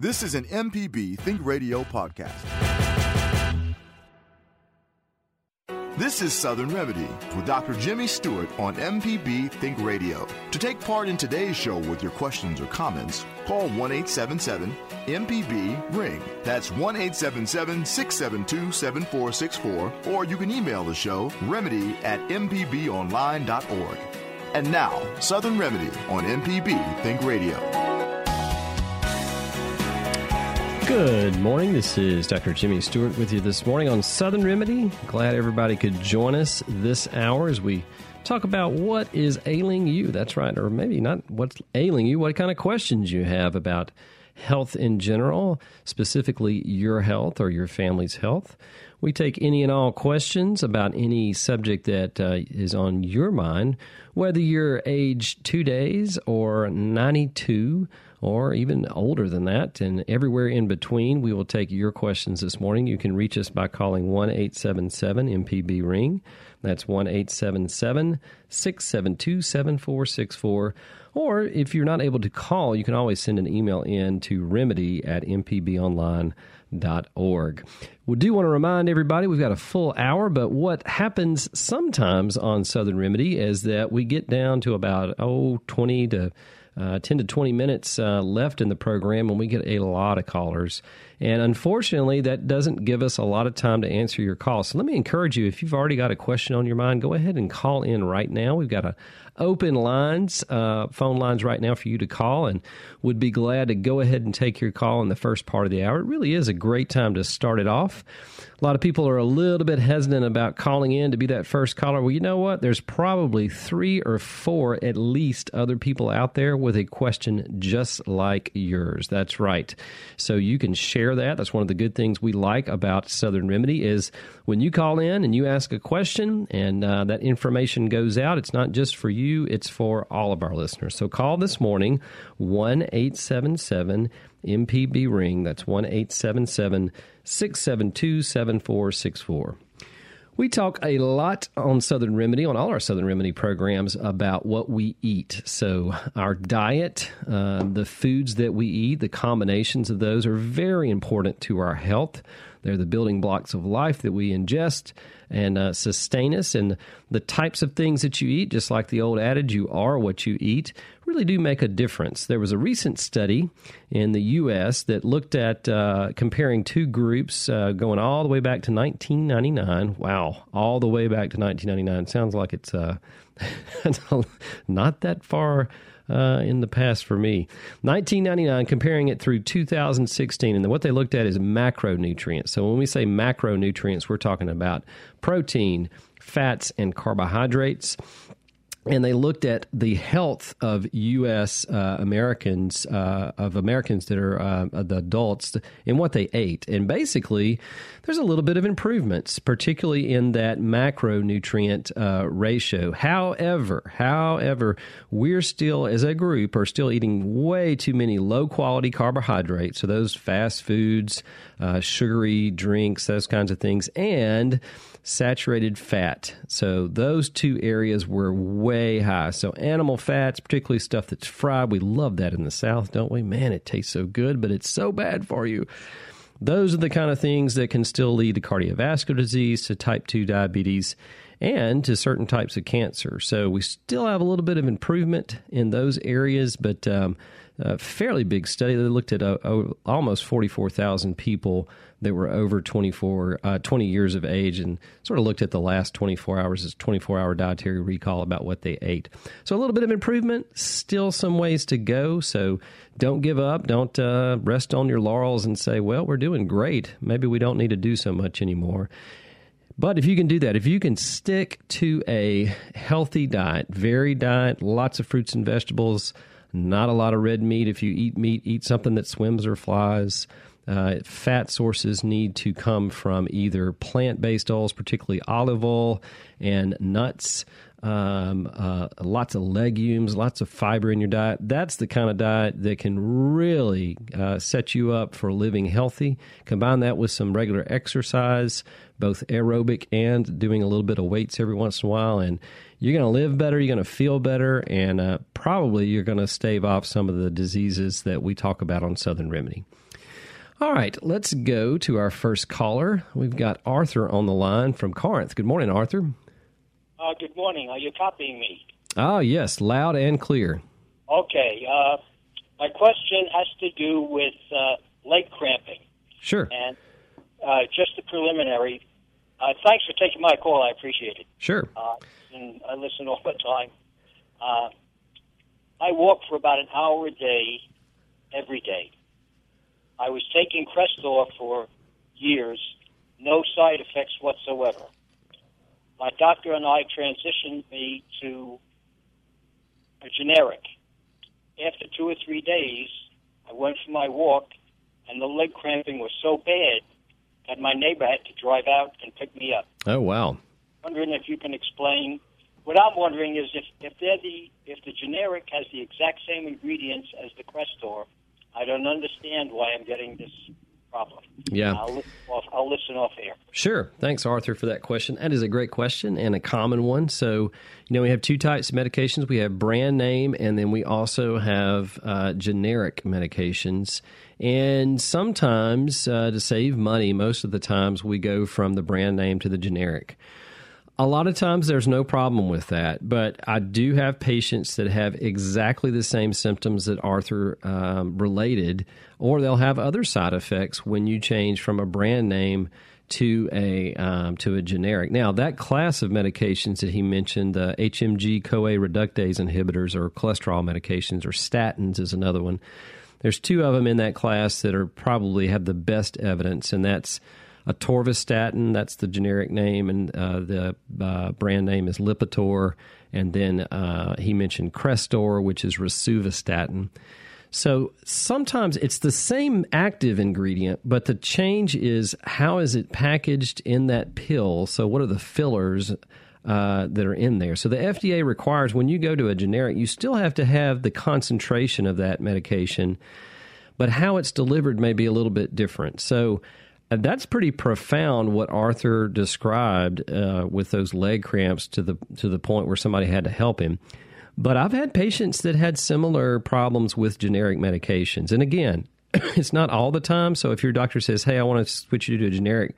This is an MPB Think Radio podcast. This is Southern Remedy with Dr. Jimmy Stewart on MPB Think Radio. To take part in today's show with your questions or comments, call 1 877 MPB Ring. That's 1 877 672 7464, or you can email the show remedy at mpbonline.org. And now, Southern Remedy on MPB Think Radio. Good morning. This is Dr. Jimmy Stewart with you this morning on Southern Remedy. Glad everybody could join us this hour as we talk about what is ailing you. That's right, or maybe not what's ailing you, what kind of questions you have about health in general, specifically your health or your family's health. We take any and all questions about any subject that uh, is on your mind, whether you're age two days or 92 or even older than that, and everywhere in between. We will take your questions this morning. You can reach us by calling 1 877 MPB Ring. That's 1 877 672 7464. Or if you're not able to call, you can always send an email in to remedy at mpbonline.org. We do want to remind everybody we've got a full hour, but what happens sometimes on Southern Remedy is that we get down to about, oh, 20 to uh, 10 to 20 minutes uh, left in the program, and we get a lot of callers. And unfortunately, that doesn't give us a lot of time to answer your call. So let me encourage you if you've already got a question on your mind, go ahead and call in right now. We've got a open lines, uh, phone lines right now for you to call, and would be glad to go ahead and take your call in the first part of the hour. It really is a great time to start it off. A lot of people are a little bit hesitant about calling in to be that first caller. Well, you know what? There's probably three or four at least other people out there with a question just like yours. That's right. So you can share that. That's one of the good things we like about Southern Remedy is when you call in and you ask a question and uh, that information goes out, it's not just for you, it's for all of our listeners. So call this morning 1 877 MPB Ring. That's 1 877 672 7464. We talk a lot on Southern Remedy, on all our Southern Remedy programs, about what we eat. So, our diet, uh, the foods that we eat, the combinations of those are very important to our health. They're the building blocks of life that we ingest and uh, sustain us. And the types of things that you eat, just like the old adage, you are what you eat, really do make a difference. There was a recent study in the U.S. that looked at uh, comparing two groups uh, going all the way back to 1999. Wow, all the way back to 1999. Sounds like it's uh, not that far uh, in the past for me. 1999, comparing it through 2016, and what they looked at is macronutrients. So when we say macronutrients, we're talking about protein, fats, and carbohydrates and they looked at the health of U.S. Uh, Americans, uh, of Americans that are uh, the adults, and what they ate. And basically, there's a little bit of improvements, particularly in that macronutrient uh, ratio. However, however, we're still, as a group, are still eating way too many low quality carbohydrates. So those fast foods, uh, sugary drinks, those kinds of things, and saturated fat. So those two areas were way high. So animal fats, particularly stuff that's fried, we love that in the South, don't we? Man, it tastes so good, but it's so bad for you. Those are the kind of things that can still lead to cardiovascular disease, to type 2 diabetes, and to certain types of cancer. So we still have a little bit of improvement in those areas, but um, a fairly big study. They looked at uh, almost 44,000 people that were over 24, uh, 20 years of age and sort of looked at the last 24 hours as 24 hour dietary recall about what they ate. So a little bit of improvement, still some ways to go. So don't give up. Don't uh, rest on your laurels and say, well, we're doing great. Maybe we don't need to do so much anymore. But if you can do that, if you can stick to a healthy diet, varied diet, lots of fruits and vegetables, Not a lot of red meat. If you eat meat, eat something that swims or flies. Uh, fat sources need to come from either plant based oils, particularly olive oil, and nuts um, uh, lots of legumes, lots of fiber in your diet. That's the kind of diet that can really uh, set you up for living healthy. Combine that with some regular exercise, both aerobic and doing a little bit of weights every once in a while, and you're going to live better, you're going to feel better, and uh, probably you're going to stave off some of the diseases that we talk about on Southern Remedy. All right, let's go to our first caller. We've got Arthur on the line from Corinth. Good morning, Arthur. Uh, good morning. Are you copying me? Oh, yes, loud and clear. Okay. Uh, my question has to do with uh, leg cramping. Sure. And uh, just a preliminary. Uh, thanks for taking my call. I appreciate it. Sure. Uh, and I listen all the time. Uh, I walk for about an hour a day, every day. I was taking Crestor for years, no side effects whatsoever my doctor and I transitioned me to a generic. After two or three days, I went for my walk, and the leg cramping was so bad that my neighbor had to drive out and pick me up. Oh wow! Wondering if you can explain. What I'm wondering is if if they're the if the generic has the exact same ingredients as the Crestor, I don't understand why I'm getting this problem. Yeah. I'll listen, off, I'll listen off air. Sure. Thanks, Arthur, for that question. That is a great question and a common one. So, you know, we have two types of medications. We have brand name, and then we also have uh, generic medications. And sometimes, uh, to save money, most of the times we go from the brand name to the generic. A lot of times there's no problem with that, but I do have patients that have exactly the same symptoms that Arthur um, related, or they'll have other side effects when you change from a brand name to a um, to a generic. Now that class of medications that he mentioned, the HMG CoA reductase inhibitors or cholesterol medications or statins is another one. There's two of them in that class that are probably have the best evidence, and that's atorvastatin, that's the generic name, and uh, the uh, brand name is Lipitor. And then uh, he mentioned Crestor, which is rosuvastatin. So sometimes it's the same active ingredient, but the change is how is it packaged in that pill? So what are the fillers uh, that are in there? So the FDA requires when you go to a generic, you still have to have the concentration of that medication, but how it's delivered may be a little bit different. So that's pretty profound what Arthur described uh, with those leg cramps to the to the point where somebody had to help him. But I've had patients that had similar problems with generic medications. And again, it's not all the time. So if your doctor says, "Hey, I want to switch you to a generic,"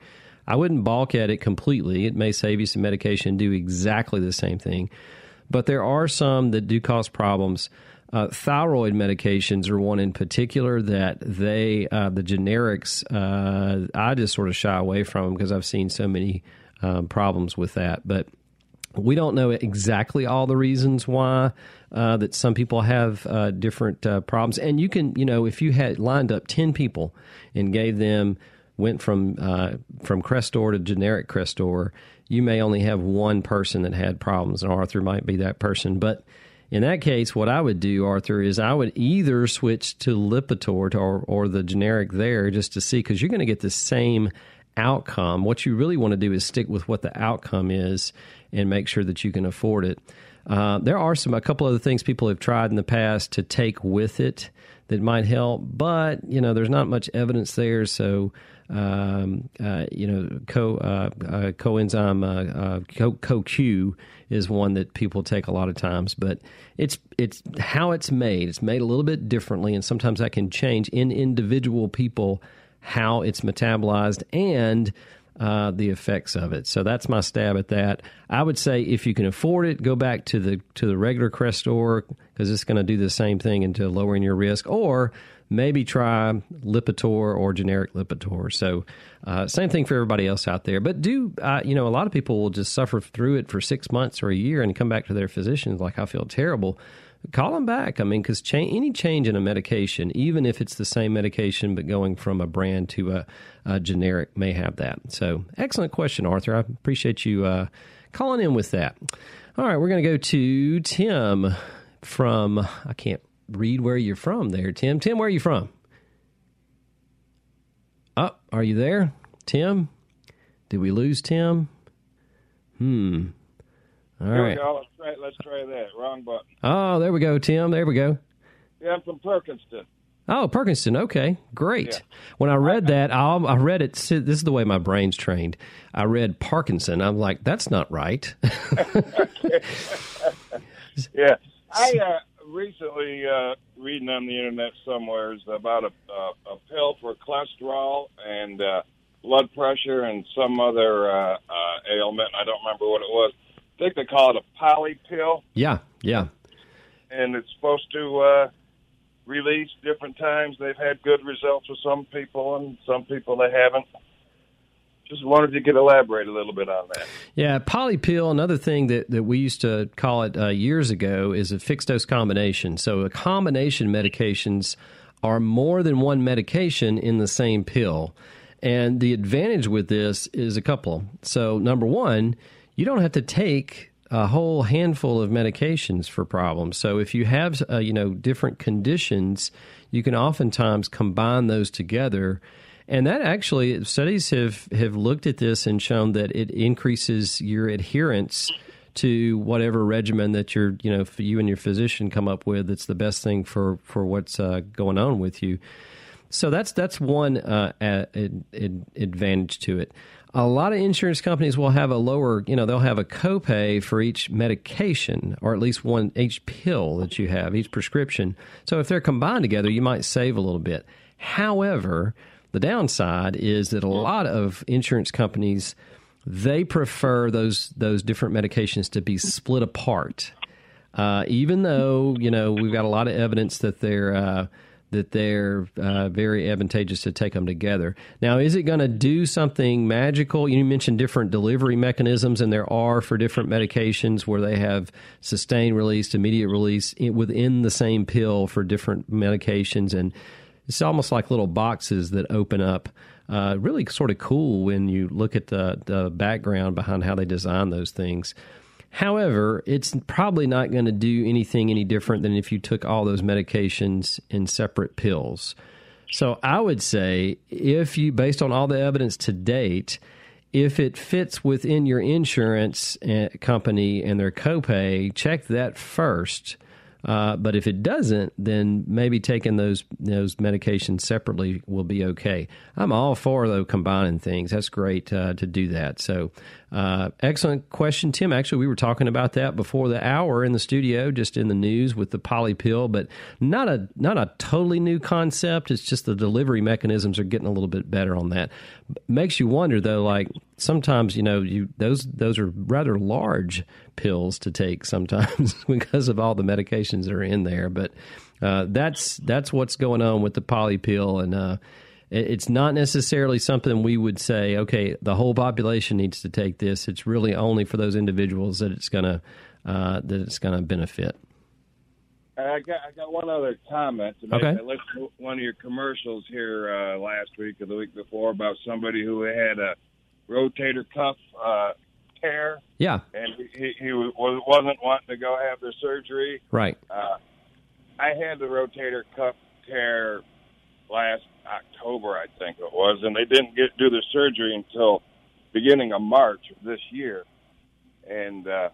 I wouldn't balk at it completely. It may save you some medication, do exactly the same thing. But there are some that do cause problems. Uh, thyroid medications are one in particular that they, uh, the generics, uh, I just sort of shy away from because I've seen so many um, problems with that. But we don't know exactly all the reasons why uh, that some people have uh, different uh, problems. And you can, you know, if you had lined up 10 people and gave them, went from, from Crestor to generic Crestor, you may only have one person that had problems, and Arthur might be that person. But in that case, what I would do, Arthur, is I would either switch to Lipitor to, or, or the generic there just to see, because you're going to get the same outcome. What you really want to do is stick with what the outcome is and make sure that you can afford it. Uh, there are some a couple other things people have tried in the past to take with it that might help, but you know there's not much evidence there. So um, uh, you know co uh, uh coenzyme uh, uh, co CoQ is one that people take a lot of times, but it's it's how it's made. It's made a little bit differently, and sometimes that can change in individual people how it's metabolized and uh, the effects of it. So that's my stab at that. I would say if you can afford it, go back to the to the regular Crestor because it's going to do the same thing into lowering your risk, or maybe try Lipitor or generic Lipitor. So, uh, same thing for everybody else out there. But do, uh, you know, a lot of people will just suffer through it for six months or a year and come back to their physicians like, I feel terrible. Call them back. I mean, because cha- any change in a medication, even if it's the same medication but going from a brand to a, a generic, may have that. So, excellent question, Arthur. I appreciate you uh, calling in with that. All right, we're going to go to Tim from, I can't read where you're from there, Tim. Tim, where are you from? Oh, are you there, Tim? Did we lose Tim? Hmm. All right. we go. Let's try, let's try that. Wrong button. Oh, there we go, Tim. There we go. Yeah, I'm from Perkinston. Oh, Perkinston. Okay, great. Yeah. When I read that, I, I read it. This is the way my brain's trained. I read Parkinson. I'm like, that's not right. Yeah, I uh, recently uh, reading on the internet somewhere is about a, a, a pill for cholesterol and uh, blood pressure and some other uh, uh, ailment. I don't remember what it was. I think they call it a poly pill, yeah, yeah. and it's supposed to uh, release different times. They've had good results with some people, and some people they haven't. Just wondered if you could elaborate a little bit on that. Yeah, polypill, another thing that, that we used to call it uh, years ago is a fixed dose combination. So, a combination medications are more than one medication in the same pill. And the advantage with this is a couple. So, number one, you don't have to take a whole handful of medications for problems. So, if you have uh, you know different conditions, you can oftentimes combine those together and that actually, studies have, have looked at this and shown that it increases your adherence to whatever regimen that you're, you know, you and your physician come up with. That's the best thing for for what's uh, going on with you. So that's that's one uh, ad, ad, advantage to it. A lot of insurance companies will have a lower, you know, they'll have a copay for each medication, or at least one each pill that you have, each prescription. So if they're combined together, you might save a little bit. However, the downside is that a lot of insurance companies they prefer those those different medications to be split apart. Uh, even though you know we've got a lot of evidence that they're uh, that they're uh, very advantageous to take them together. Now, is it going to do something magical? You mentioned different delivery mechanisms, and there are for different medications where they have sustained release, immediate release within the same pill for different medications, and it's almost like little boxes that open up. Uh, really sort of cool when you look at the, the background behind how they design those things. However, it's probably not going to do anything any different than if you took all those medications in separate pills. So I would say, if you, based on all the evidence to date, if it fits within your insurance uh, company and their copay, check that first uh, but if it doesn't, then maybe taking those those medications separately will be okay. I'm all for though combining things. That's great uh, to do that. So, uh, excellent question, Tim. Actually, we were talking about that before the hour in the studio, just in the news with the poly pill, but not a not a totally new concept. It's just the delivery mechanisms are getting a little bit better on that. Makes you wonder though, like sometimes you know you those those are rather large pills to take sometimes because of all the medications that are in there. But uh, that's that's what's going on with the poly pill, and uh, it's not necessarily something we would say, okay, the whole population needs to take this. It's really only for those individuals that it's gonna uh, that it's gonna benefit. I got I got one other comment to make. Okay. I listened to one of your commercials here uh, last week or the week before about somebody who had a rotator cuff uh, tear, Yeah, and he, he was, wasn't wanting to go have the surgery. right. Uh, I had the rotator cuff tear last October, I think it was, and they didn't get do the surgery until beginning of March of this year. And uh,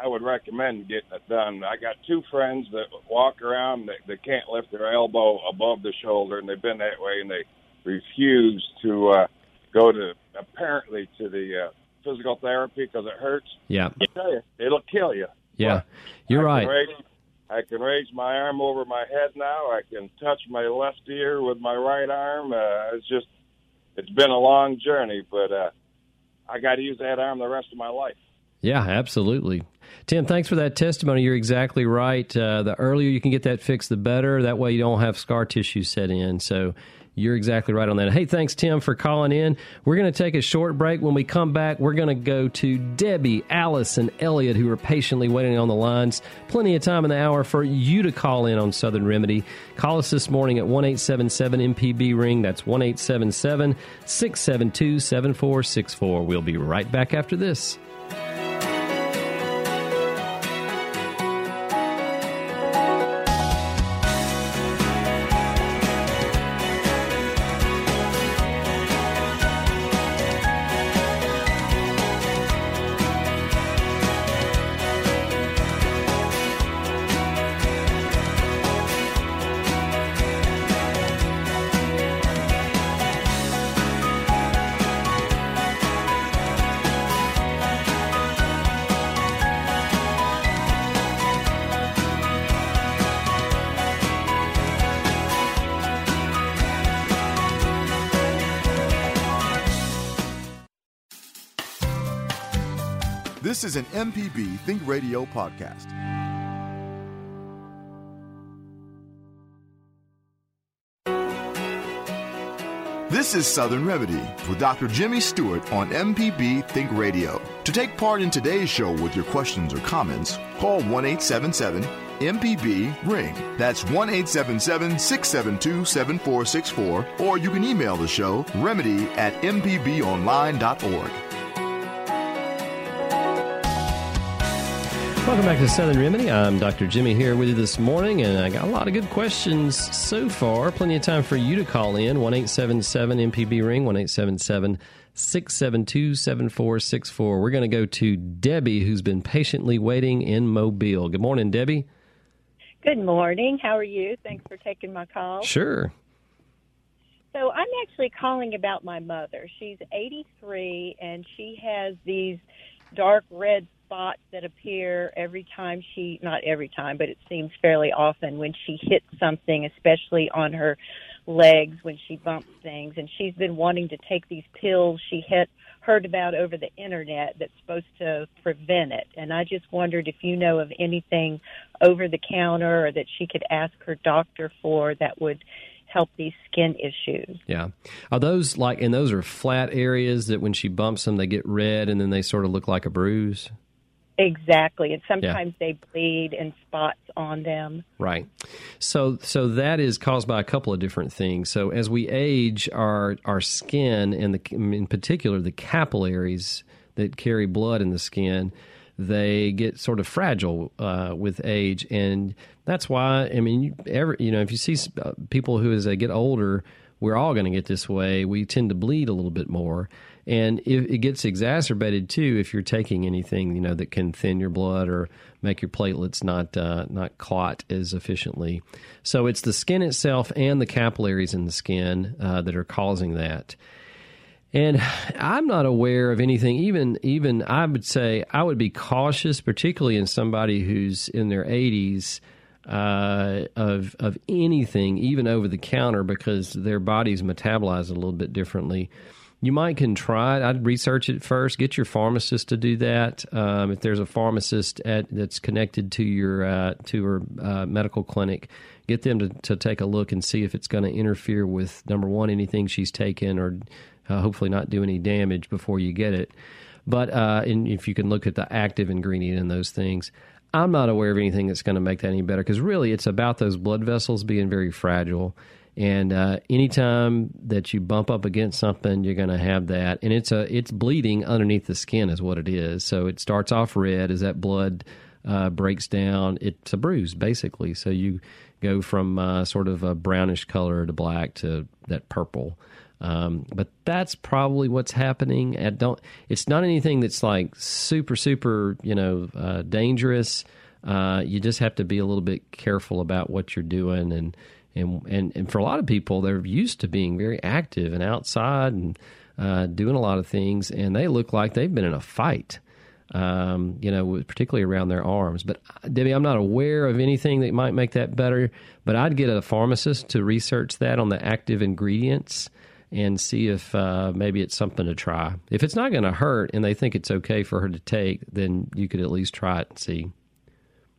I would recommend getting it done. I got two friends that walk around that they can't lift their elbow above the shoulder, and they've been that way, and they refuse to uh, go to apparently to the uh, physical therapy because it hurts. Yeah, I tell you, it'll kill you. yeah. You're I right. Raise, I can raise my arm over my head now. I can touch my left ear with my right arm. Uh, it's just, it's been a long journey, but uh, I got to use that arm the rest of my life. Yeah, absolutely. Tim, thanks for that testimony. You're exactly right. Uh, the earlier you can get that fixed, the better. That way you don't have scar tissue set in. So you're exactly right on that. Hey, thanks, Tim, for calling in. We're going to take a short break. When we come back, we're going to go to Debbie, Alice, and Elliot, who are patiently waiting on the lines. Plenty of time in the hour for you to call in on Southern Remedy. Call us this morning at 1 877 MPB Ring. That's 1 877 672 7464. We'll be right back after. This MPB Think Radio podcast. This is Southern Remedy with Dr. Jimmy Stewart on MPB Think Radio. To take part in today's show with your questions or comments, call 1 877 MPB Ring. That's 1 877 672 7464, or you can email the show remedy at mpbonline.org. Welcome back to Southern Remedy. I'm Dr. Jimmy here with you this morning, and I got a lot of good questions so far. Plenty of time for you to call in 1 877 MPB Ring, 1 877 672 7464. We're going to go to Debbie, who's been patiently waiting in Mobile. Good morning, Debbie. Good morning. How are you? Thanks for taking my call. Sure. So, I'm actually calling about my mother. She's 83 and she has these dark red spots that appear every time she, not every time, but it seems fairly often when she hits something, especially on her legs when she bumps things. And she's been wanting to take these pills she had heard about over the internet that's supposed to prevent it. And I just wondered if you know of anything over the counter or that she could ask her doctor for that would help these skin issues. Yeah. Are those like, and those are flat areas that when she bumps them, they get red and then they sort of look like a bruise? Exactly, and sometimes yeah. they bleed in spots on them. Right. So, so that is caused by a couple of different things. So, as we age, our our skin and the in particular the capillaries that carry blood in the skin, they get sort of fragile uh, with age, and that's why. I mean, you, ever you know, if you see uh, people who as they get older, we're all going to get this way. We tend to bleed a little bit more and it, it gets exacerbated too if you're taking anything you know that can thin your blood or make your platelets not uh, not clot as efficiently. So it's the skin itself and the capillaries in the skin uh, that are causing that. And I'm not aware of anything. Even even I would say I would be cautious, particularly in somebody who's in their 80s. Uh, of of anything, even over the counter, because their bodies metabolize a little bit differently you might can try it. I'd research it first. Get your pharmacist to do that. Um, if there's a pharmacist at, that's connected to your uh, to her uh, medical clinic, get them to, to take a look and see if it's going to interfere with number one anything she's taken or uh, hopefully not do any damage before you get it. But uh, if you can look at the active ingredient in those things, I'm not aware of anything that's going to make that any better because really it's about those blood vessels being very fragile and uh, anytime that you bump up against something, you're going to have that, and it's a it's bleeding underneath the skin is what it is. So it starts off red as that blood uh, breaks down. It's a bruise basically. So you go from uh, sort of a brownish color to black to that purple. Um, but that's probably what's happening. At don't. It's not anything that's like super super you know uh, dangerous. Uh, you just have to be a little bit careful about what you're doing and and and and for a lot of people, they're used to being very active and outside and uh, doing a lot of things, and they look like they've been in a fight. Um, you know, particularly around their arms. But uh, Debbie, I'm not aware of anything that might make that better. But I'd get a pharmacist to research that on the active ingredients and see if uh, maybe it's something to try. If it's not going to hurt and they think it's okay for her to take, then you could at least try it and see.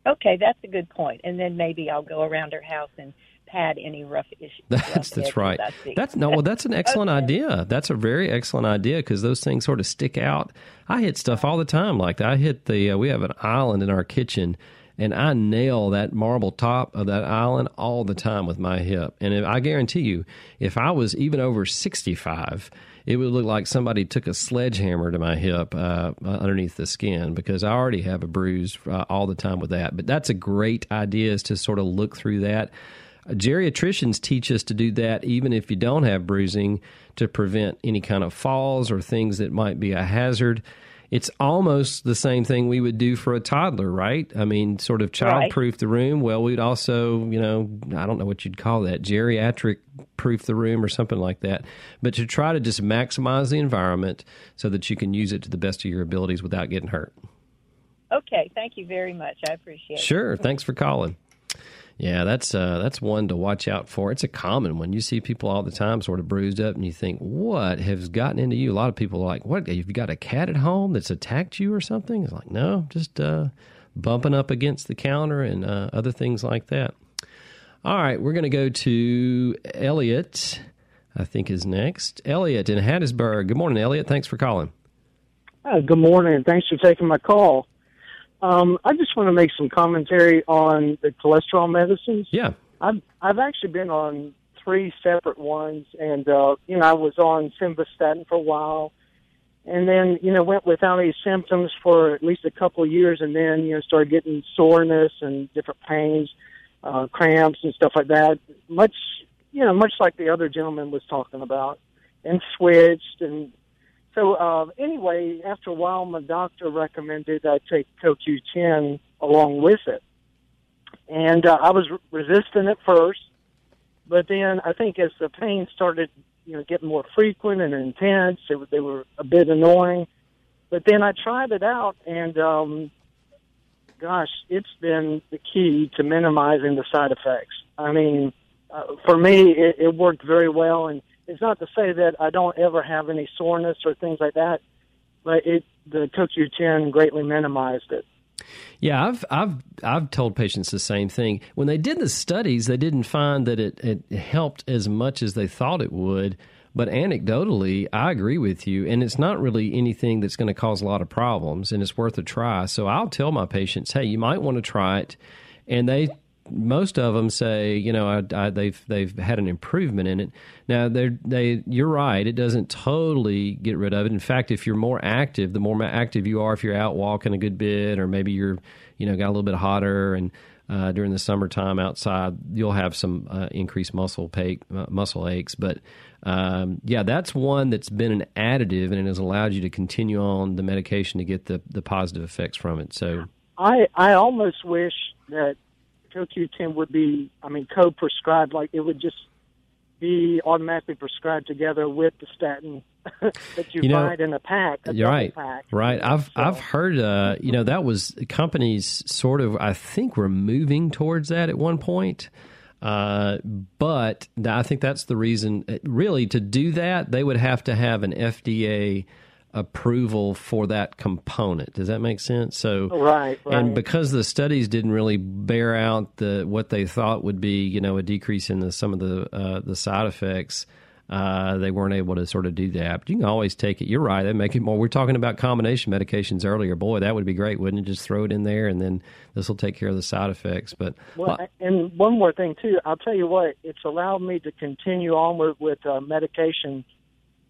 Okay, that's a good point. And then maybe I'll go around her house and had any rough issues. That's that's right. That's no. Well, that's an excellent okay. idea. That's a very excellent idea because those things sort of stick out. I hit stuff all the time like that. I hit the. Uh, we have an island in our kitchen, and I nail that marble top of that island all the time with my hip. And if, I guarantee you, if I was even over sixty-five. It would look like somebody took a sledgehammer to my hip uh, underneath the skin because I already have a bruise uh, all the time with that. But that's a great idea is to sort of look through that Geriatricians teach us to do that even if you don't have bruising to prevent any kind of falls or things that might be a hazard. It's almost the same thing we would do for a toddler, right? I mean, sort of child proof the room. Well, we'd also, you know, I don't know what you'd call that, geriatric proof the room or something like that. But to try to just maximize the environment so that you can use it to the best of your abilities without getting hurt. Okay, thank you very much. I appreciate it. Sure. Thanks for calling. Yeah, that's uh, that's one to watch out for. It's a common one. You see people all the time, sort of bruised up, and you think, "What has gotten into you?" A lot of people are like, "What? Have you got a cat at home that's attacked you or something?" It's like, no, just uh, bumping up against the counter and uh, other things like that. All right, we're going to go to Elliot. I think is next. Elliot in Hattiesburg. Good morning, Elliot. Thanks for calling. Uh, good morning. Thanks for taking my call. Um, I just want to make some commentary on the cholesterol medicines. Yeah. I've I've actually been on three separate ones, and uh, you know I was on simvastatin for a while, and then you know went without any symptoms for at least a couple of years, and then you know started getting soreness and different pains, uh, cramps and stuff like that. Much you know much like the other gentleman was talking about, and switched and so uh, anyway, after a while, my doctor recommended I take CoQ10 along with it, and uh, I was re- resistant at first, but then I think as the pain started, you know, getting more frequent and intense, it, they were a bit annoying. But then I tried it out, and um, gosh, it's been the key to minimizing the side effects. I mean, uh, for me, it, it worked very well, and it's not to say that I don't ever have any soreness or things like that, but it the CoQ10 greatly minimized it. Yeah, I've I've I've told patients the same thing. When they did the studies, they didn't find that it, it helped as much as they thought it would. But anecdotally, I agree with you, and it's not really anything that's going to cause a lot of problems, and it's worth a try. So I'll tell my patients, hey, you might want to try it, and they most of them say, you know, I, I, they've they've had an improvement in it. Now, they they you're right. It doesn't totally get rid of it. In fact, if you're more active, the more active you are, if you're out walking a good bit, or maybe you're, you know, got a little bit hotter and uh, during the summertime outside, you'll have some uh, increased muscle pache, uh, muscle aches. But um, yeah, that's one that's been an additive and it has allowed you to continue on the medication to get the the positive effects from it. So I I almost wish that CoQ10 would be, I mean, co-prescribed. Like it would just be automatically prescribed together with the statin that you, you know, find in a pack. A right, pack. right. I've so. I've heard, uh, you know, that was companies sort of, I think, were moving towards that at one point. Uh, but I think that's the reason. Really, to do that, they would have to have an FDA approval for that component. Does that make sense? So right, right, and because the studies didn't really bear out the what they thought would be, you know, a decrease in the, some of the uh, the side effects. Uh, they weren't able to sort of do that. But you can always take it. You're right. They make it more. We're talking about combination medications earlier. Boy, that would be great, wouldn't it? Just throw it in there, and then this will take care of the side effects. But well, well and one more thing too. I'll tell you what. It's allowed me to continue on with, with uh, medication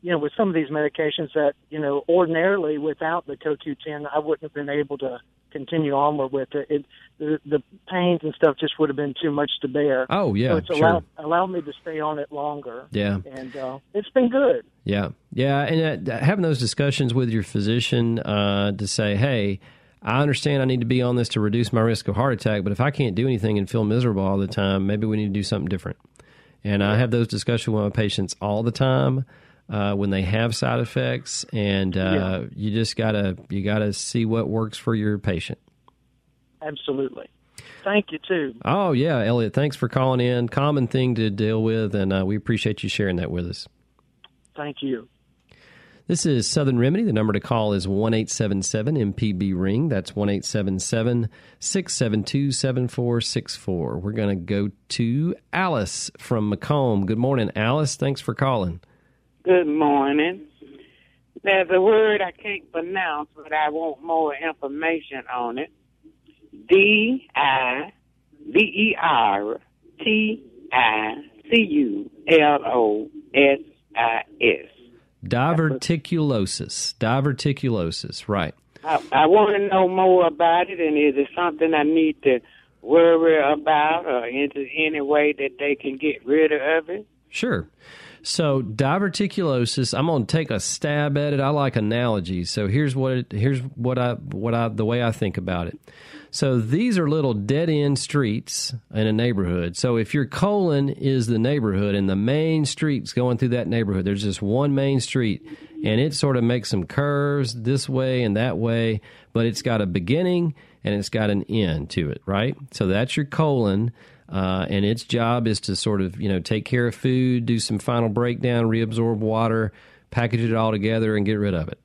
you know, with some of these medications that, you know, ordinarily without the CoQ10, I wouldn't have been able to continue onward with it. it the, the pains and stuff just would have been too much to bear. Oh, yeah. So it's allowed, sure. allowed me to stay on it longer. Yeah. And uh, it's been good. Yeah. Yeah. And uh, having those discussions with your physician uh, to say, hey, I understand I need to be on this to reduce my risk of heart attack, but if I can't do anything and feel miserable all the time, maybe we need to do something different. And. I have those discussions with my patients all the time uh, when they have side effects, and uh, yeah. you just gotta you gotta see what works for your patient. Absolutely. Thank you too. Oh yeah, Elliot. Thanks for calling in. Common thing to deal with, and uh, we appreciate you sharing that with us. Thank you. This is Southern Remedy. The number to call is one eight seven seven MPB ring. That's one eight seven seven six seven two seven four six four. We're going to go to Alice from McComb. Good morning, Alice. Thanks for calling. Good morning. There's a word I can't pronounce, but I want more information on it. D I V E R T I C U L O S I S. Diverticulosis. Diverticulosis, right. I, I want to know more about it, and is it something I need to worry about, or is there any way that they can get rid of it? Sure. So diverticulosis, I'm going to take a stab at it. I like analogies. So here's what it, here's what I what I the way I think about it. So these are little dead end streets in a neighborhood. So if your colon is the neighborhood and the main street's going through that neighborhood, there's just one main street and it sort of makes some curves this way and that way, but it's got a beginning and it's got an end to it, right? So that's your colon. Uh, and its job is to sort of, you know, take care of food, do some final breakdown, reabsorb water, package it all together, and get rid of it.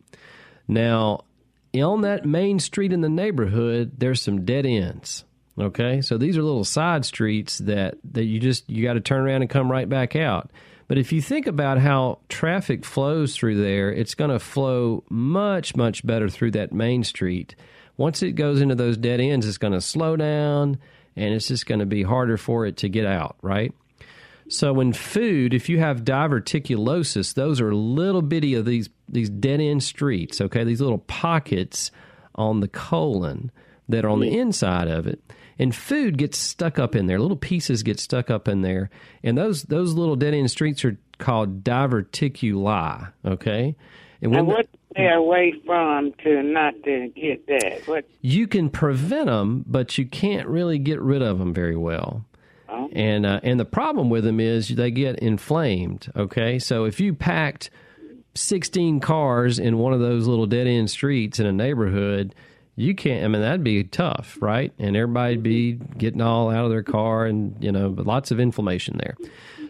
Now, on that main street in the neighborhood, there's some dead ends. Okay, so these are little side streets that, that you just you got to turn around and come right back out. But if you think about how traffic flows through there, it's going to flow much much better through that main street. Once it goes into those dead ends, it's going to slow down, and it's just going to be harder for it to get out. Right. So in food, if you have diverticulosis, those are little bitty of these these dead end streets. Okay, these little pockets on the colon that are on the inside of it and food gets stuck up in there. Little pieces get stuck up in there, and those those little dead end streets are called diverticuli. Okay, and, and what stay away from to not to get that? What you can prevent them, but you can't really get rid of them very well. Oh. And uh, and the problem with them is they get inflamed. Okay, so if you packed sixteen cars in one of those little dead end streets in a neighborhood you can't i mean that'd be tough right and everybody'd be getting all out of their car and you know lots of inflammation there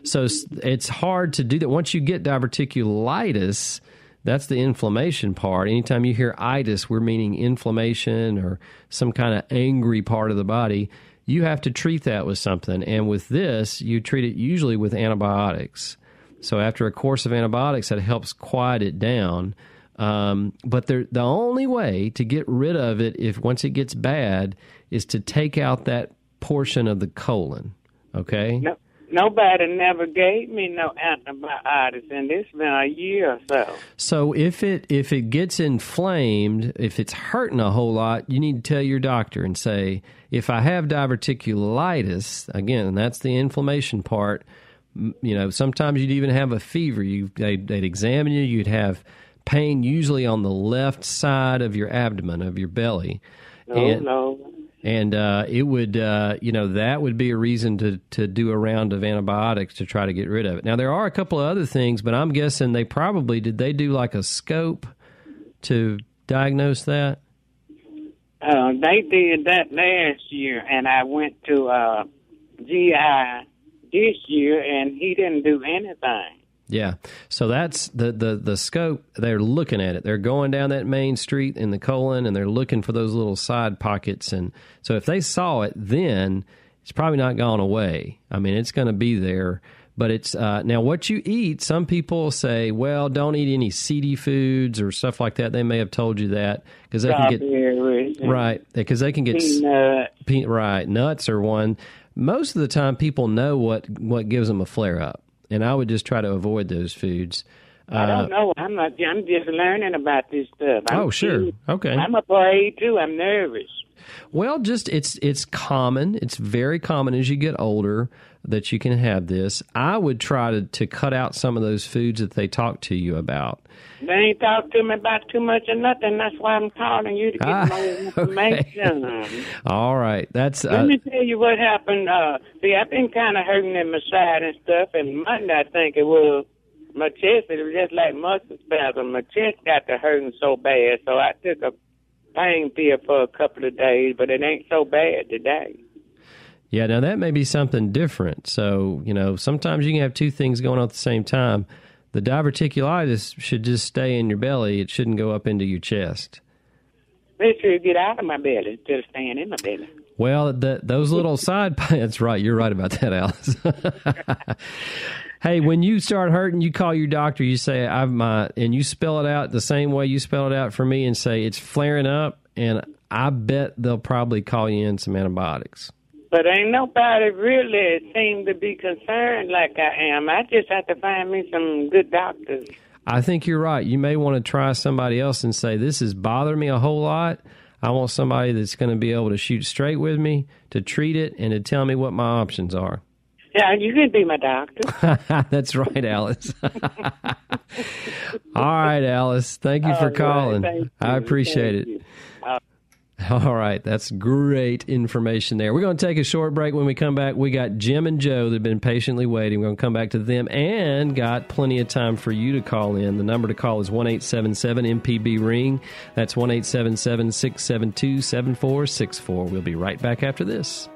so it's hard to do that once you get diverticulitis that's the inflammation part anytime you hear itis we're meaning inflammation or some kind of angry part of the body you have to treat that with something and with this you treat it usually with antibiotics so after a course of antibiotics that helps quiet it down um, but the only way to get rid of it, if once it gets bad, is to take out that portion of the colon. Okay. Nobody never gave me no antibiotics, and it's been a year or so. So if it if it gets inflamed, if it's hurting a whole lot, you need to tell your doctor and say, if I have diverticulitis, again, that's the inflammation part. You know, sometimes you'd even have a fever. You they'd, they'd examine you. You'd have pain usually on the left side of your abdomen of your belly. No, and, no. And uh, it would, uh, you know, that would be a reason to to do a round of antibiotics to try to get rid of it. Now there are a couple of other things, but I'm guessing they probably did. They do like a scope to diagnose that. Uh, they did that last year, and I went to uh, GI this year, and he didn't do anything. Yeah. So that's the, the, the scope. They're looking at it. They're going down that main street in the colon and they're looking for those little side pockets. And so if they saw it then, it's probably not gone away. I mean, it's going to be there. But it's uh, now what you eat. Some people say, "Well, don't eat any seedy foods or stuff like that." They may have told you that because they can get right because they can get peanut. Pe- right nuts are one. Most of the time, people know what what gives them a flare up and I would just try to avoid those foods. I don't uh, know. I'm not. I'm just learning about this stuff. I'm oh, sure. Okay. I'm afraid too. I'm nervous. Well, just it's it's common. It's very common as you get older that you can have this. I would try to to cut out some of those foods that they talk to you about. They ain't talk to me about too much or nothing. That's why I'm calling you to get ah, more information. Okay. All right, that's. Let uh, me tell you what happened. Uh, see, I've been kind of hurting in my side and stuff, and Monday I think it was my chest. It was just like muscle spasm. My chest got to hurting so bad, so I took a pain pill for a couple of days, but it ain't so bad today. Yeah, now that may be something different. So, you know, sometimes you can have two things going on at the same time. The diverticulitis should just stay in your belly. It shouldn't go up into your chest. Make sure you get out of my belly instead of staying in my belly. Well, the, those little side that's right. You're right about that, Alice. hey, when you start hurting, you call your doctor. You say, "I've my," and you spell it out the same way you spell it out for me, and say it's flaring up. And I bet they'll probably call you in some antibiotics. But ain't nobody really seem to be concerned like I am. I just have to find me some good doctors. I think you're right. You may want to try somebody else and say, This is bothering me a whole lot. I want somebody that's going to be able to shoot straight with me, to treat it, and to tell me what my options are. Yeah, you can be my doctor. That's right, Alice. All right, Alice. Thank you for calling. Right, I appreciate Thank it. All right, that's great information there. We're going to take a short break. When we come back, we got Jim and Joe that have been patiently waiting. We're going to come back to them and got plenty of time for you to call in. The number to call is 1 MPB Ring. That's 1 672 7464. We'll be right back after this.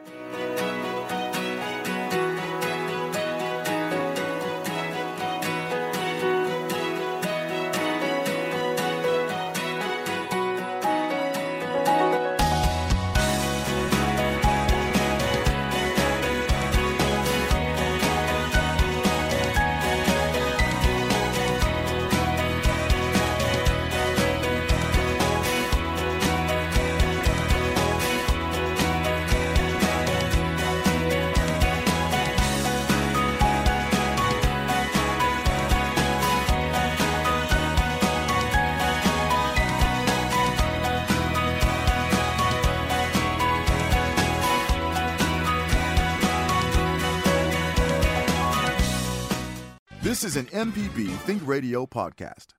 Think Radio podcast.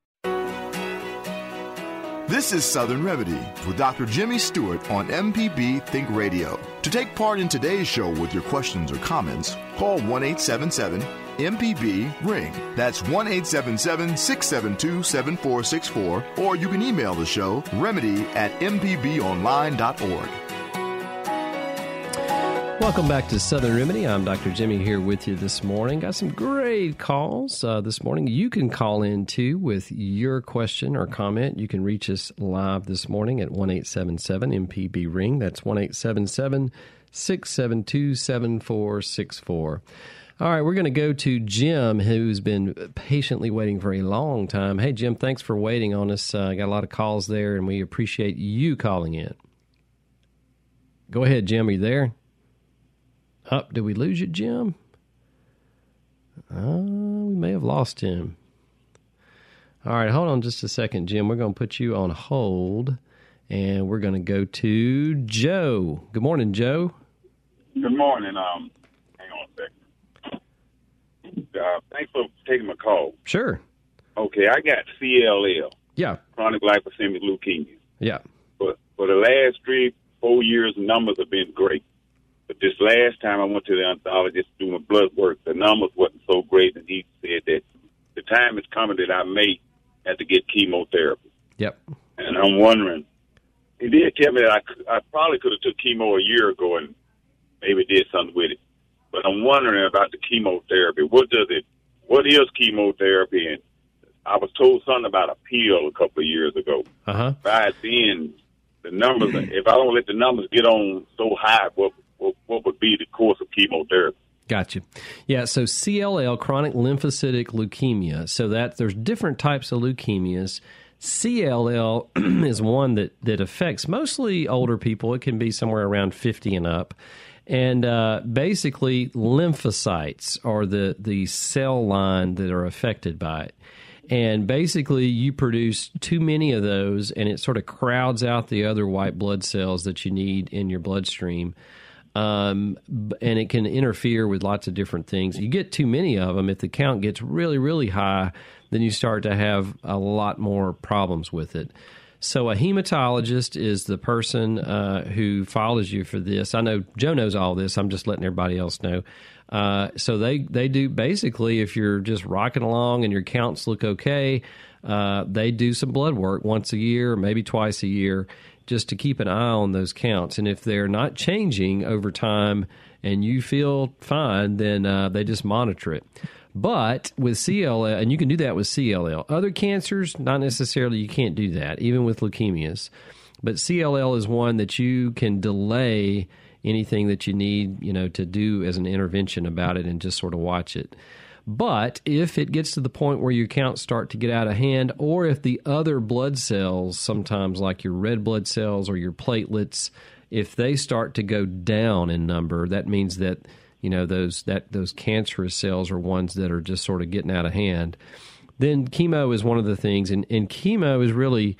This is Southern Remedy with Dr. Jimmy Stewart on MPB Think Radio. To take part in today's show with your questions or comments, call 1 877 MPB Ring. That's 1 877 672 7464, or you can email the show remedy at mpbonline.org. Welcome back to Southern Remedy. I'm Dr. Jimmy here with you this morning. Got some great calls uh, this morning. You can call in too with your question or comment. You can reach us live this morning at 1 877 MPB Ring. That's 1 877 672 7464. All right, we're going to go to Jim, who's been patiently waiting for a long time. Hey, Jim, thanks for waiting on us. Uh, got a lot of calls there, and we appreciate you calling in. Go ahead, Jim. Are you there? Up, did we lose you, Jim? Uh, we may have lost him. All right, hold on just a second, Jim. We're going to put you on hold, and we're going to go to Joe. Good morning, Joe. Good morning. Um, hang on a second. Uh, thanks for taking my call. Sure. Okay, I got CLL. Yeah. Chronic lymphoblastic leukemia. Yeah. But for the last three, four years, numbers have been great. But this last time I went to the oncologist doing blood work, the numbers wasn't so great, and he said that the time is coming that I may have to get chemotherapy. Yep. And I'm wondering, he did tell me that I, I probably could have took chemo a year ago and maybe did something with it. But I'm wondering about the chemotherapy. What does it? What is chemotherapy? And I was told something about a pill a couple of years ago. Uh huh. By then, the numbers. if I don't let the numbers get on so high, what what, would be the course of chemotherapy. Gotcha. Yeah, so CLL, chronic lymphocytic leukemia. So that there's different types of leukemias. CLL is one that, that affects mostly older people. It can be somewhere around 50 and up. And uh, basically, lymphocytes are the, the cell line that are affected by it. And basically, you produce too many of those, and it sort of crowds out the other white blood cells that you need in your bloodstream um, and it can interfere with lots of different things. You get too many of them, if the count gets really, really high, then you start to have a lot more problems with it. So, a hematologist is the person uh, who follows you for this. I know Joe knows all this. I'm just letting everybody else know. Uh, so they they do basically if you're just rocking along and your counts look okay, uh, they do some blood work once a year, maybe twice a year, just to keep an eye on those counts. And if they're not changing over time and you feel fine, then uh, they just monitor it. But with CLL, and you can do that with CLL. Other cancers, not necessarily, you can't do that, even with leukemias. But CLL is one that you can delay anything that you need, you know, to do as an intervention about it and just sort of watch it. But if it gets to the point where your counts start to get out of hand, or if the other blood cells, sometimes like your red blood cells or your platelets, if they start to go down in number, that means that you know those that those cancerous cells are ones that are just sort of getting out of hand. Then chemo is one of the things, and, and chemo is really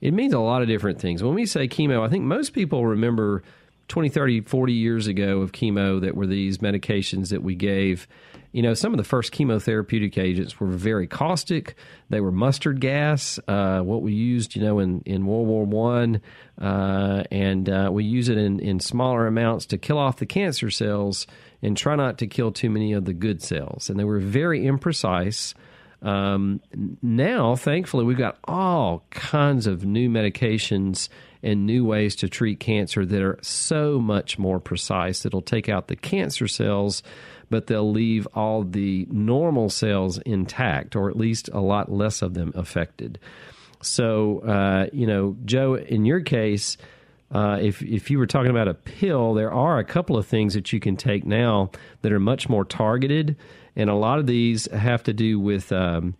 it means a lot of different things. When we say chemo, I think most people remember 20, 30, 40 years ago of chemo that were these medications that we gave you know, some of the first chemotherapeutic agents were very caustic. They were mustard gas, uh, what we used, you know, in, in World War One, uh, and uh, we use it in, in smaller amounts to kill off the cancer cells and try not to kill too many of the good cells. And they were very imprecise. Um, now, thankfully, we've got all kinds of new medications and new ways to treat cancer that are so much more precise. It'll take out the cancer cells but they'll leave all the normal cells intact, or at least a lot less of them affected. So, uh, you know, Joe, in your case, uh, if if you were talking about a pill, there are a couple of things that you can take now that are much more targeted, and a lot of these have to do with um,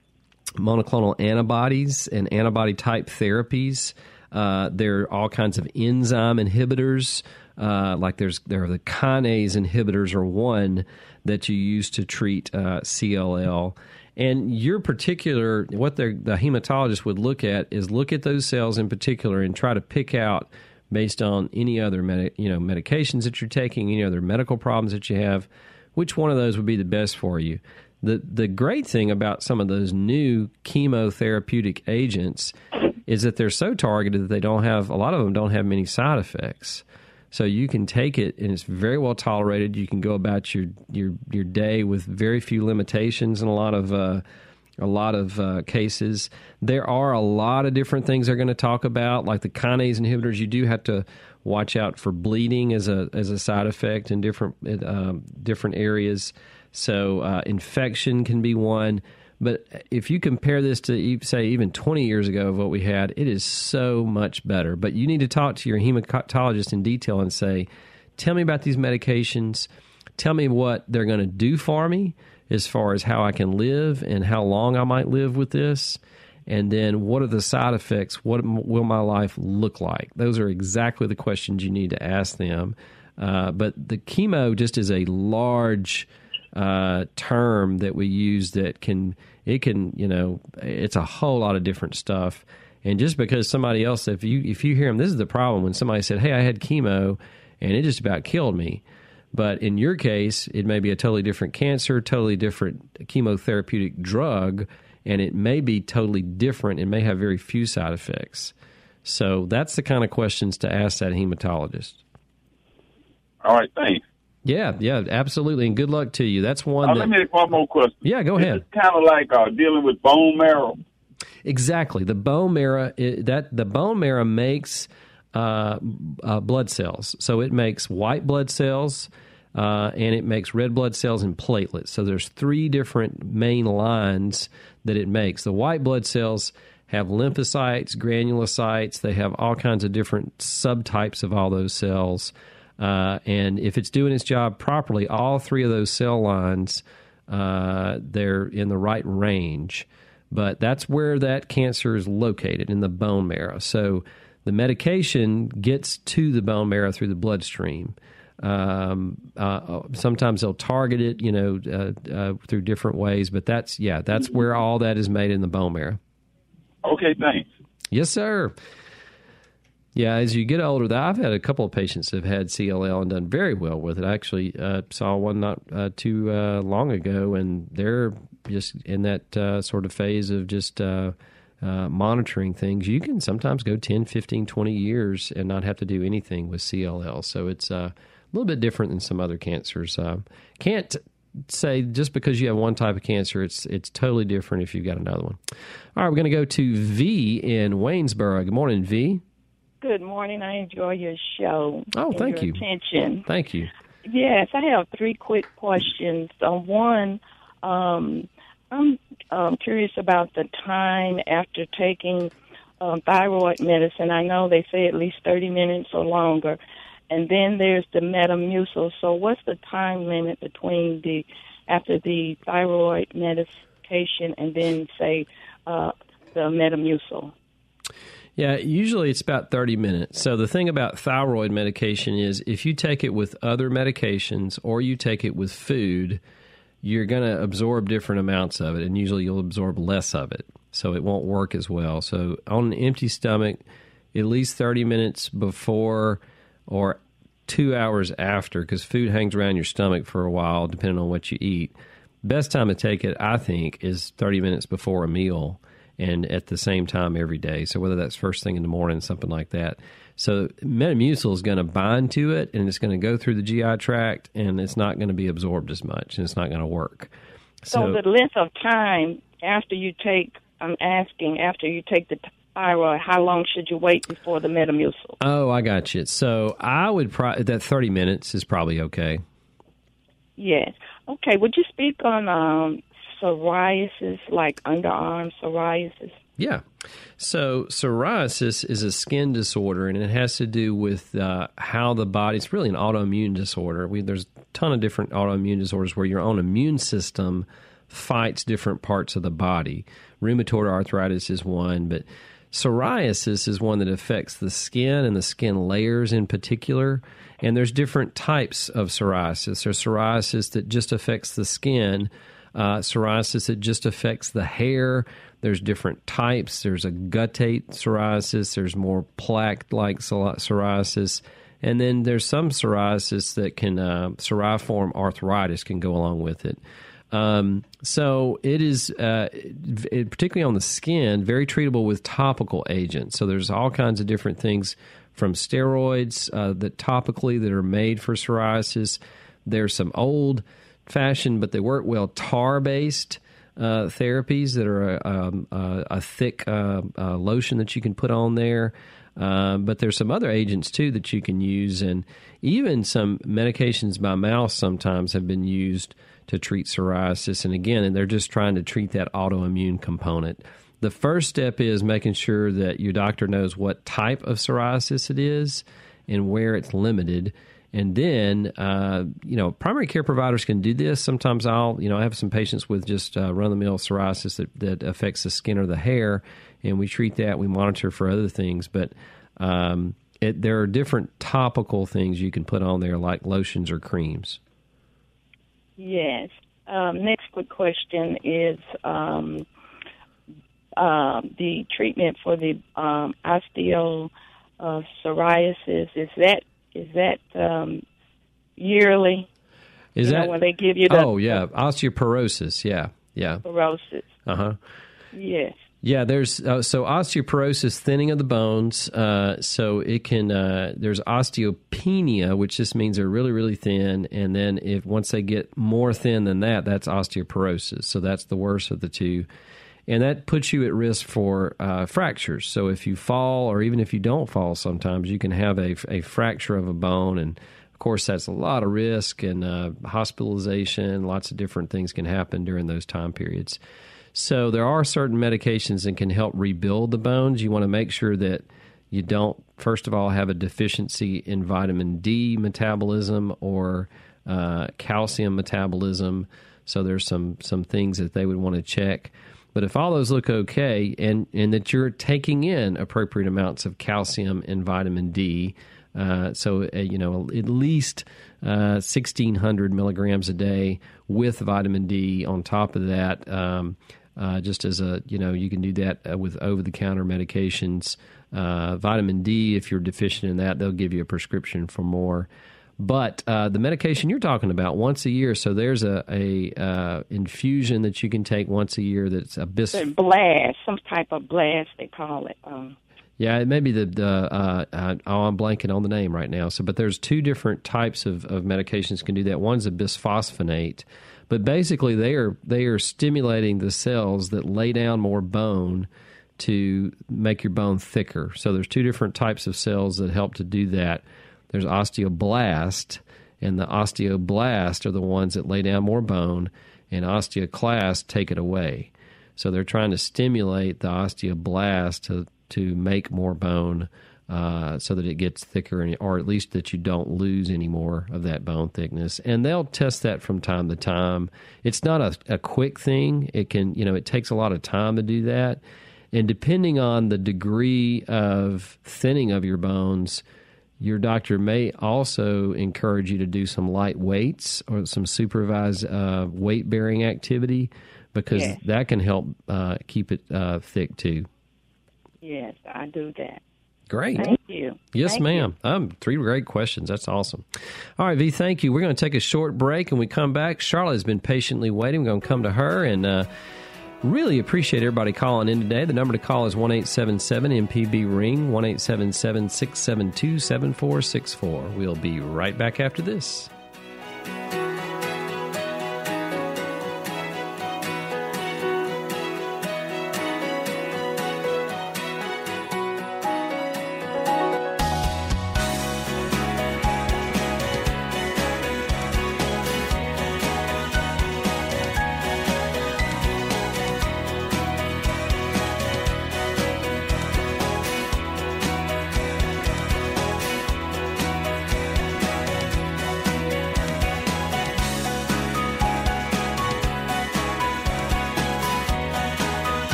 monoclonal antibodies and antibody type therapies. Uh, there are all kinds of enzyme inhibitors, uh, like there's there are the kinase inhibitors, are one that you use to treat uh, CLL. And your particular, what the hematologist would look at is look at those cells in particular and try to pick out based on any other med- you know medications that you're taking, any other medical problems that you have, which one of those would be the best for you. The the great thing about some of those new chemotherapeutic agents is that they're so targeted that they don't have a lot of them don't have many side effects. So you can take it and it's very well tolerated. You can go about your your your day with very few limitations and a lot of uh, a lot of uh, cases. There are a lot of different things they're going to talk about, like the kinase inhibitors. You do have to watch out for bleeding as a as a side effect in different uh, different areas. So uh, infection can be one. But if you compare this to say even 20 years ago of what we had, it is so much better. But you need to talk to your hematologist in detail and say, "Tell me about these medications. Tell me what they're going to do for me." as far as how I can live and how long I might live with this. And then what are the side effects? What will my life look like? Those are exactly the questions you need to ask them. Uh, but the chemo just is a large uh, term that we use that can, it can, you know, it's a whole lot of different stuff. And just because somebody else, if you if you hear them, this is the problem when somebody said, "Hey, I had chemo, and it just about killed me." But in your case, it may be a totally different cancer, totally different chemotherapeutic drug, and it may be totally different. It may have very few side effects. So that's the kind of questions to ask that hematologist. All right, thanks. Yeah, yeah, absolutely, and good luck to you. That's one. Uh, that, let me ask one more question. Yeah, go ahead. It's kind of like uh, dealing with bone marrow. Exactly, the bone marrow that the bone marrow makes uh, uh, blood cells. So it makes white blood cells uh, and it makes red blood cells and platelets. So there's three different main lines that it makes. The white blood cells have lymphocytes, granulocytes. They have all kinds of different subtypes of all those cells. Uh, and if it's doing its job properly, all three of those cell lines uh, they're in the right range. But that's where that cancer is located in the bone marrow. So the medication gets to the bone marrow through the bloodstream. Um, uh, sometimes they'll target it, you know, uh, uh, through different ways. But that's yeah, that's where all that is made in the bone marrow. Okay, thanks. Yes, sir. Yeah, as you get older, I've had a couple of patients that have had CLL and done very well with it. I actually uh, saw one not uh, too uh, long ago, and they're just in that uh, sort of phase of just uh, uh, monitoring things. You can sometimes go 10, 15, 20 years and not have to do anything with CLL. So it's a little bit different than some other cancers. can't say just because you have one type of cancer, it's it's totally different if you've got another one. All right, we're going to go to V in Waynesboro. Good morning, V. Good morning. I enjoy your show. Oh, thank your you. Attention. Thank you. Yes, I have three quick questions. Um, one, um, I'm um, curious about the time after taking um, thyroid medicine. I know they say at least 30 minutes or longer. And then there's the Metamucil. So, what's the time limit between the after the thyroid medication and then, say, uh, the Metamucil? Yeah, usually it's about 30 minutes. So the thing about thyroid medication is if you take it with other medications or you take it with food, you're going to absorb different amounts of it, and usually you'll absorb less of it. So it won't work as well. So on an empty stomach, at least 30 minutes before or two hours after, because food hangs around your stomach for a while, depending on what you eat. Best time to take it, I think, is 30 minutes before a meal and at the same time every day. So whether that's first thing in the morning, something like that. So Metamucil is going to bind to it, and it's going to go through the GI tract, and it's not going to be absorbed as much, and it's not going to work. So, so the length of time after you take, I'm asking, after you take the thyroid, how long should you wait before the Metamucil? Oh, I got you. So I would probably that 30 minutes is probably okay. Yes. Okay. Would you speak on um, psoriasis, like underarm psoriasis? Yeah. So psoriasis is a skin disorder, and it has to do with uh, how the body. It's really an autoimmune disorder. We, there's a ton of different autoimmune disorders where your own immune system fights different parts of the body. Rheumatoid arthritis is one, but psoriasis is one that affects the skin and the skin layers in particular. And there's different types of psoriasis. There's psoriasis that just affects the skin uh, psoriasis it just affects the hair. There's different types. There's a guttate psoriasis. There's more plaque-like psoriasis, and then there's some psoriasis that can uh, psoriform arthritis can go along with it. Um, so it is, uh, it, particularly on the skin, very treatable with topical agents. So there's all kinds of different things from steroids uh, that topically that are made for psoriasis. There's some old fashioned, but they work well, tar based. Uh, therapies that are a, um, a thick uh, uh, lotion that you can put on there. Uh, but there's some other agents too that you can use, and even some medications by mouth sometimes have been used to treat psoriasis. And again, and they're just trying to treat that autoimmune component. The first step is making sure that your doctor knows what type of psoriasis it is and where it's limited. And then, uh, you know, primary care providers can do this. Sometimes I'll, you know, I have some patients with just uh, run of the mill psoriasis that, that affects the skin or the hair, and we treat that. We monitor for other things. But um, it, there are different topical things you can put on there, like lotions or creams. Yes. Um, next quick question is um, uh, the treatment for the um, osteo psoriasis. Is that is that um, yearly? Is you that know, when they give you the oh yeah osteoporosis? Yeah, yeah. Porosis. Uh huh. Yes. Yeah, there's uh, so osteoporosis, thinning of the bones. Uh, so it can uh, there's osteopenia, which just means they're really really thin, and then if once they get more thin than that, that's osteoporosis. So that's the worst of the two, and that puts you at risk for uh, fractures. So if you fall, or even if you don't fall, sometimes you can have a, a fracture of a bone, and of course that's a lot of risk and uh, hospitalization. Lots of different things can happen during those time periods. So there are certain medications that can help rebuild the bones. You want to make sure that you don't, first of all, have a deficiency in vitamin D metabolism or uh, calcium metabolism. So there's some some things that they would want to check. But if all those look okay, and and that you're taking in appropriate amounts of calcium and vitamin D, uh, so uh, you know at least uh, 1600 milligrams a day with vitamin D on top of that. Um, uh, just as a you know you can do that uh, with over the counter medications. Uh, vitamin D, if you're deficient in that, they'll give you a prescription for more. But uh, the medication you're talking about once a year, so there's a, a uh, infusion that you can take once a year that's a bis- blast, some type of blast they call it. Um, yeah, it may be the, the uh, uh, oh, I'm blanking on the name right now. So, but there's two different types of, of medications can do that. One's a bisphosphonate, but basically they are they are stimulating the cells that lay down more bone to make your bone thicker. So there's two different types of cells that help to do that. There's osteoblast, and the osteoblast are the ones that lay down more bone, and osteoclast take it away. So they're trying to stimulate the osteoblast to to make more bone uh, so that it gets thicker, and, or at least that you don't lose any more of that bone thickness. And they'll test that from time to time. It's not a, a quick thing. It can, you know, it takes a lot of time to do that. And depending on the degree of thinning of your bones, your doctor may also encourage you to do some light weights or some supervised uh, weight bearing activity because yes. that can help uh, keep it uh, thick too. Yes, I do that. Great. Thank you. Yes, thank ma'am. You. Um, three great questions. That's awesome. All right, V, thank you. We're going to take a short break and we come back. Charlotte has been patiently waiting. We're going to come to her and uh, really appreciate everybody calling in today. The number to call is 1 877 MPB Ring, 1 672 7464. We'll be right back after. This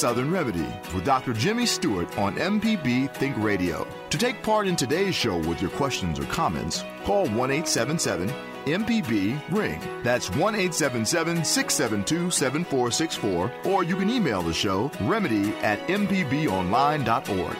Southern Remedy with Dr. Jimmy Stewart on MPB Think Radio. To take part in today's show with your questions or comments, call 1 877 MPB Ring. That's 1 877 672 7464, or you can email the show remedy at mpbonline.org.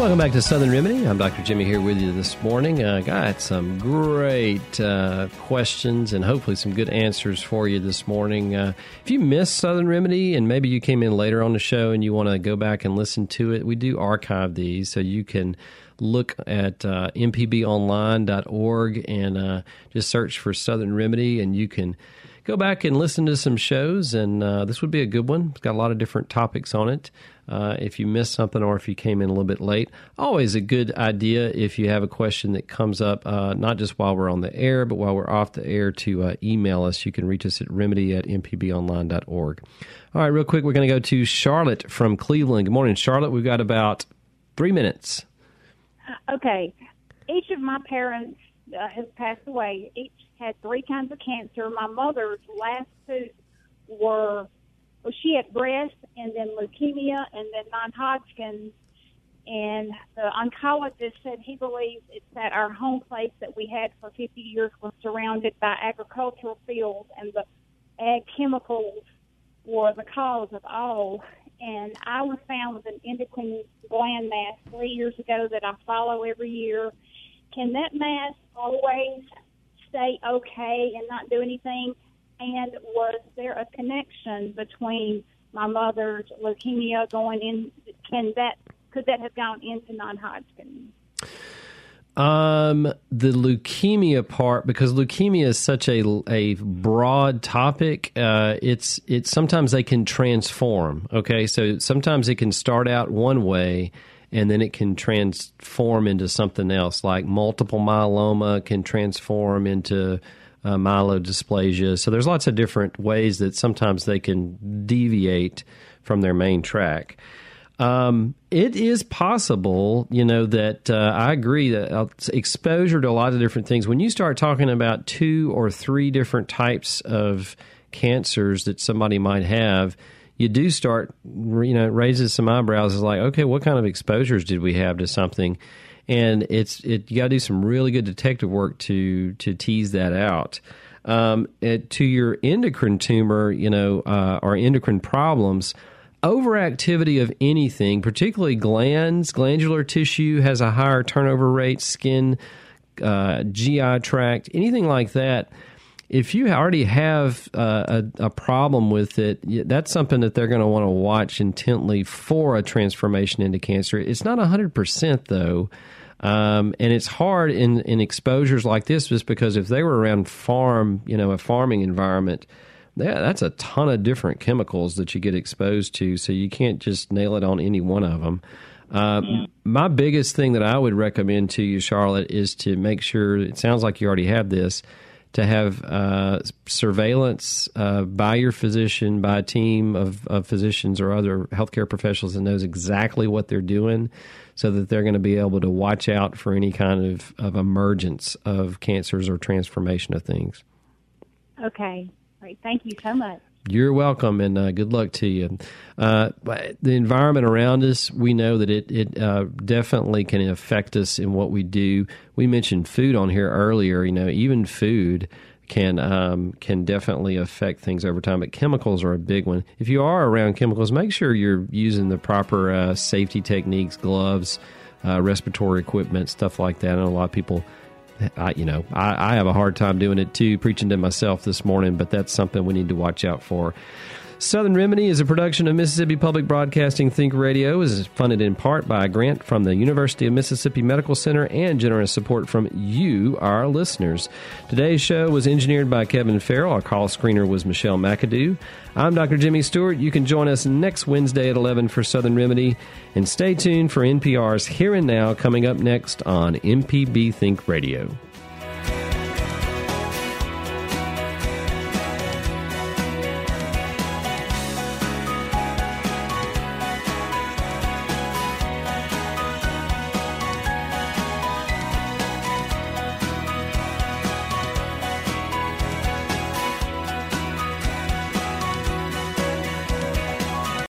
Welcome back to Southern Remedy. I'm Dr. Jimmy here with you this morning. I got some great uh, questions and hopefully some good answers for you this morning. Uh, if you missed Southern Remedy and maybe you came in later on the show and you want to go back and listen to it, we do archive these so you can look at uh, mpbonline.org and uh, just search for Southern Remedy and you can go back and listen to some shows, and uh, this would be a good one. It's got a lot of different topics on it. Uh, if you missed something or if you came in a little bit late, always a good idea if you have a question that comes up, uh, not just while we're on the air, but while we're off the air, to uh, email us. You can reach us at remedy at mpbonline.org. All right, real quick, we're going to go to Charlotte from Cleveland. Good morning, Charlotte. We've got about three minutes. Okay. Each of my parents uh, has passed away. Each had three kinds of cancer. My mother's last two were well, she had breast and then leukemia and then non-Hodgkin's. And the oncologist said he believes it's that our home place that we had for 50 years was surrounded by agricultural fields and the ag chemicals were the cause of all. And I was found with an endocrine gland mass three years ago that I follow every year. Can that mass always stay okay and not do anything? And was there a connection between my mother's leukemia going in? Can that could that have gone into non-Hodgkin? Um, the leukemia part, because leukemia is such a a broad topic. Uh, it's it's sometimes they can transform. Okay, so sometimes it can start out one way, and then it can transform into something else. Like multiple myeloma can transform into uh, myelodysplasia. So there's lots of different ways that sometimes they can deviate from their main track. Um, it is possible, you know, that uh, I agree that uh, exposure to a lot of different things. When you start talking about two or three different types of cancers that somebody might have, you do start, you know, it raises some eyebrows. It's like, okay, what kind of exposures did we have to something? And it's it you got to do some really good detective work to to tease that out. Um, it, to your endocrine tumor, you know, uh, or endocrine problems, overactivity of anything, particularly glands, glandular tissue, has a higher turnover rate. Skin, uh, GI tract, anything like that if you already have uh, a, a, problem with it, that's something that they're going to want to watch intently for a transformation into cancer. It's not 100% though. Um, and it's hard in, in exposures like this just because if they were around farm, you know, a farming environment, yeah, that's a ton of different chemicals that you get exposed to. So you can't just nail it on any one of them. Uh, my biggest thing that I would recommend to you, Charlotte, is to make sure it sounds like you already have this to have uh, surveillance uh, by your physician, by a team of, of physicians or other healthcare professionals that knows exactly what they're doing so that they're going to be able to watch out for any kind of, of emergence of cancers or transformation of things. Okay. Great. Thank you so much. You're welcome, and uh, good luck to you. Uh, the environment around us, we know that it it uh, definitely can affect us in what we do. We mentioned food on here earlier. You know, even food can um, can definitely affect things over time. But chemicals are a big one. If you are around chemicals, make sure you're using the proper uh, safety techniques, gloves, uh, respiratory equipment, stuff like that. Know a lot of people I, you know, I, I have a hard time doing it too, preaching to myself this morning, but that's something we need to watch out for. Southern Remedy is a production of Mississippi Public Broadcasting Think Radio. is funded in part by a grant from the University of Mississippi Medical Center and generous support from you, our listeners. Today's show was engineered by Kevin Farrell. Our call screener was Michelle McAdoo. I'm Dr. Jimmy Stewart. You can join us next Wednesday at 11 for Southern Remedy. And stay tuned for NPR's Here and Now coming up next on MPB Think Radio.